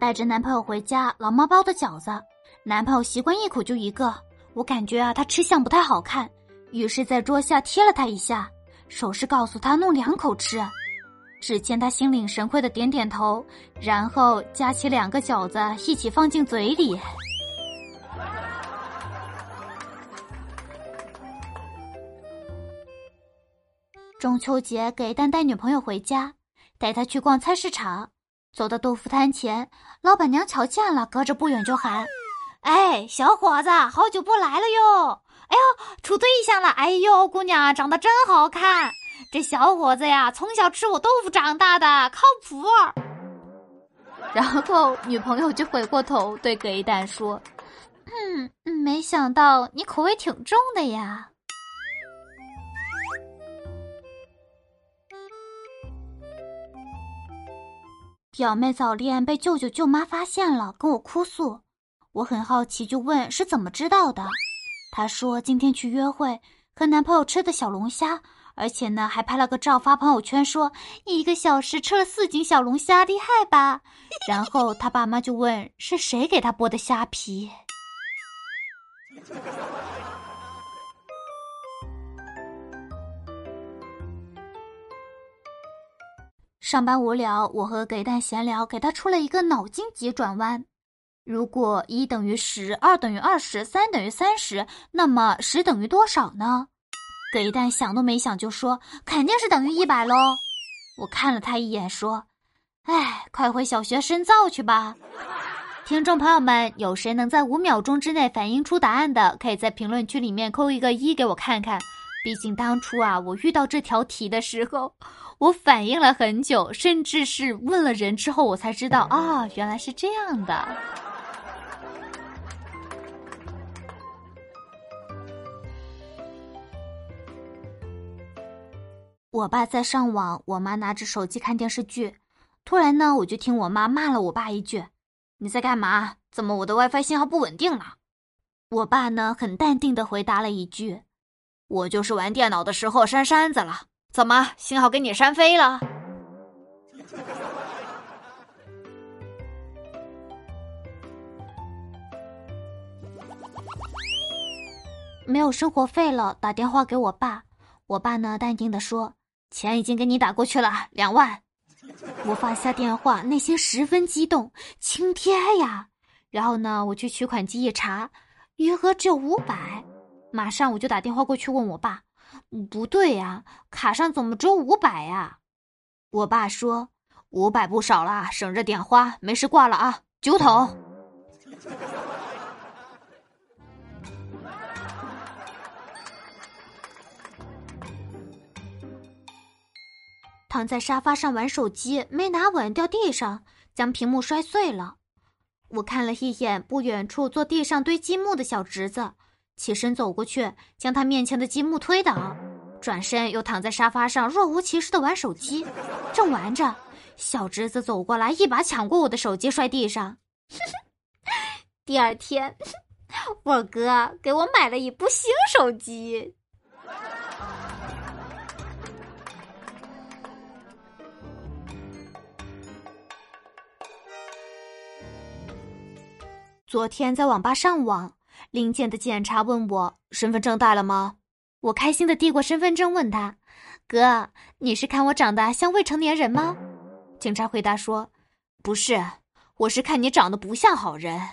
带着男朋友回家，老妈包的饺子，男朋友习惯一口就一个，我感觉啊他吃相不太好看，于是，在桌下贴了他一下，手势告诉他弄两口吃。只见他心领神会的点点头，然后夹起两个饺子一起放进嘴里。中秋节给蛋带女朋友回家，带她去逛菜市场。走到豆腐摊前，老板娘瞧见了，隔着不远就喊：“哎，小伙子，好久不来了哟！哎呦，处对象了！哎呦，姑娘长得真好看。这小伙子呀，从小吃我豆腐长大的，靠谱。”然后女朋友就回过头对葛一蛋说：“嗯，没想到你口味挺重的呀。”表妹早恋被舅舅舅妈发现了，跟我哭诉。我很好奇，就问是怎么知道的。她说今天去约会，和男朋友吃的小龙虾，而且呢还拍了个照发朋友圈，说一个小时吃了四斤小龙虾，厉害吧？然后她爸妈就问是谁给她剥的虾皮。上班无聊，我和给蛋闲聊，给他出了一个脑筋急转弯：如果一等于十，二等于二十，三等于三十，那么十等于多少呢？给蛋想都没想就说：“肯定是等于一百喽。”我看了他一眼，说：“哎，快回小学深造去吧。”听众朋友们，有谁能在五秒钟之内反映出答案的，可以在评论区里面扣一个一给我看看。毕竟当初啊，我遇到这条题的时候，我反应了很久，甚至是问了人之后，我才知道啊，原来是这样的。我爸在上网，我妈拿着手机看电视剧，突然呢，我就听我妈骂了我爸一句：“你在干嘛？怎么我的 WiFi 信号不稳定了？”我爸呢，很淡定的回答了一句。我就是玩电脑的时候扇扇子了，怎么信号给你扇飞了？没有生活费了，打电话给我爸，我爸呢淡定的说：“钱已经给你打过去了，两万。”我放下电话，内心十分激动，晴天呀！然后呢，我去取款机一查，余额只有五百。马上我就打电话过去问我爸，不对呀，卡上怎么只有五百呀？我爸说五百不少了，省着点花，没事挂了啊，九头。躺在沙发上玩手机，没拿稳掉地上，将屏幕摔碎了。我看了一眼不远处坐地上堆积木的小侄子。起身走过去，将他面前的积木推倒，转身又躺在沙发上若无其事的玩手机。正玩着，小侄子走过来，一把抢过我的手机，摔地上。第二天，我哥给我买了一部新手机。昨天在网吧上网。临检的检查问我身份证带了吗？我开心的递过身份证问他：“哥，你是看我长得像未成年人吗？”警察回答说：“不是，我是看你长得不像好人。”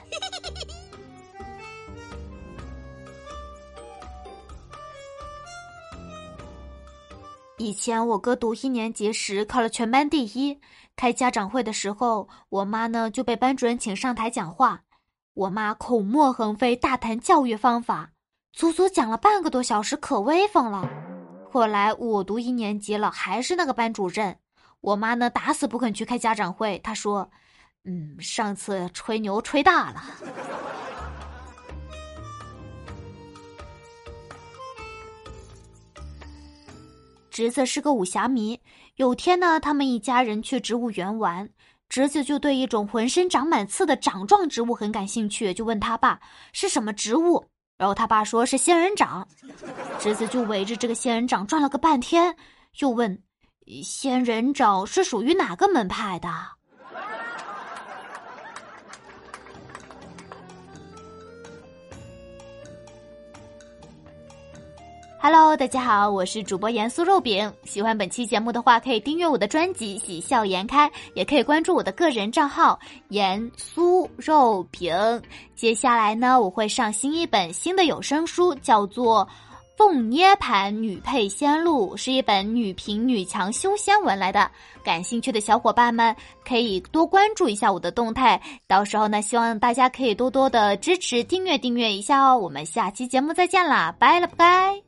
以前我哥读一年级时考了全班第一，开家长会的时候，我妈呢就被班主任请上台讲话。我妈口沫横飞，大谈教育方法，足足讲了半个多小时，可威风了。后来我读一年级了，还是那个班主任。我妈呢，打死不肯去开家长会。她说：“嗯，上次吹牛吹大了。”侄子是个武侠迷，有天呢，他们一家人去植物园玩。侄子就对一种浑身长满刺的掌状植物很感兴趣，就问他爸是什么植物。然后他爸说是仙人掌，侄子就围着这个仙人掌转了个半天，又问仙人掌是属于哪个门派的？Hello，大家好，我是主播盐酥肉饼。喜欢本期节目的话，可以订阅我的专辑《喜笑颜开》，也可以关注我的个人账号盐酥肉饼。接下来呢，我会上新一本新的有声书，叫做《凤涅盘女配仙录》，是一本女频女强修仙文来的。感兴趣的小伙伴们可以多关注一下我的动态，到时候呢，希望大家可以多多的支持、订阅、订阅一下哦。我们下期节目再见啦，拜了拜。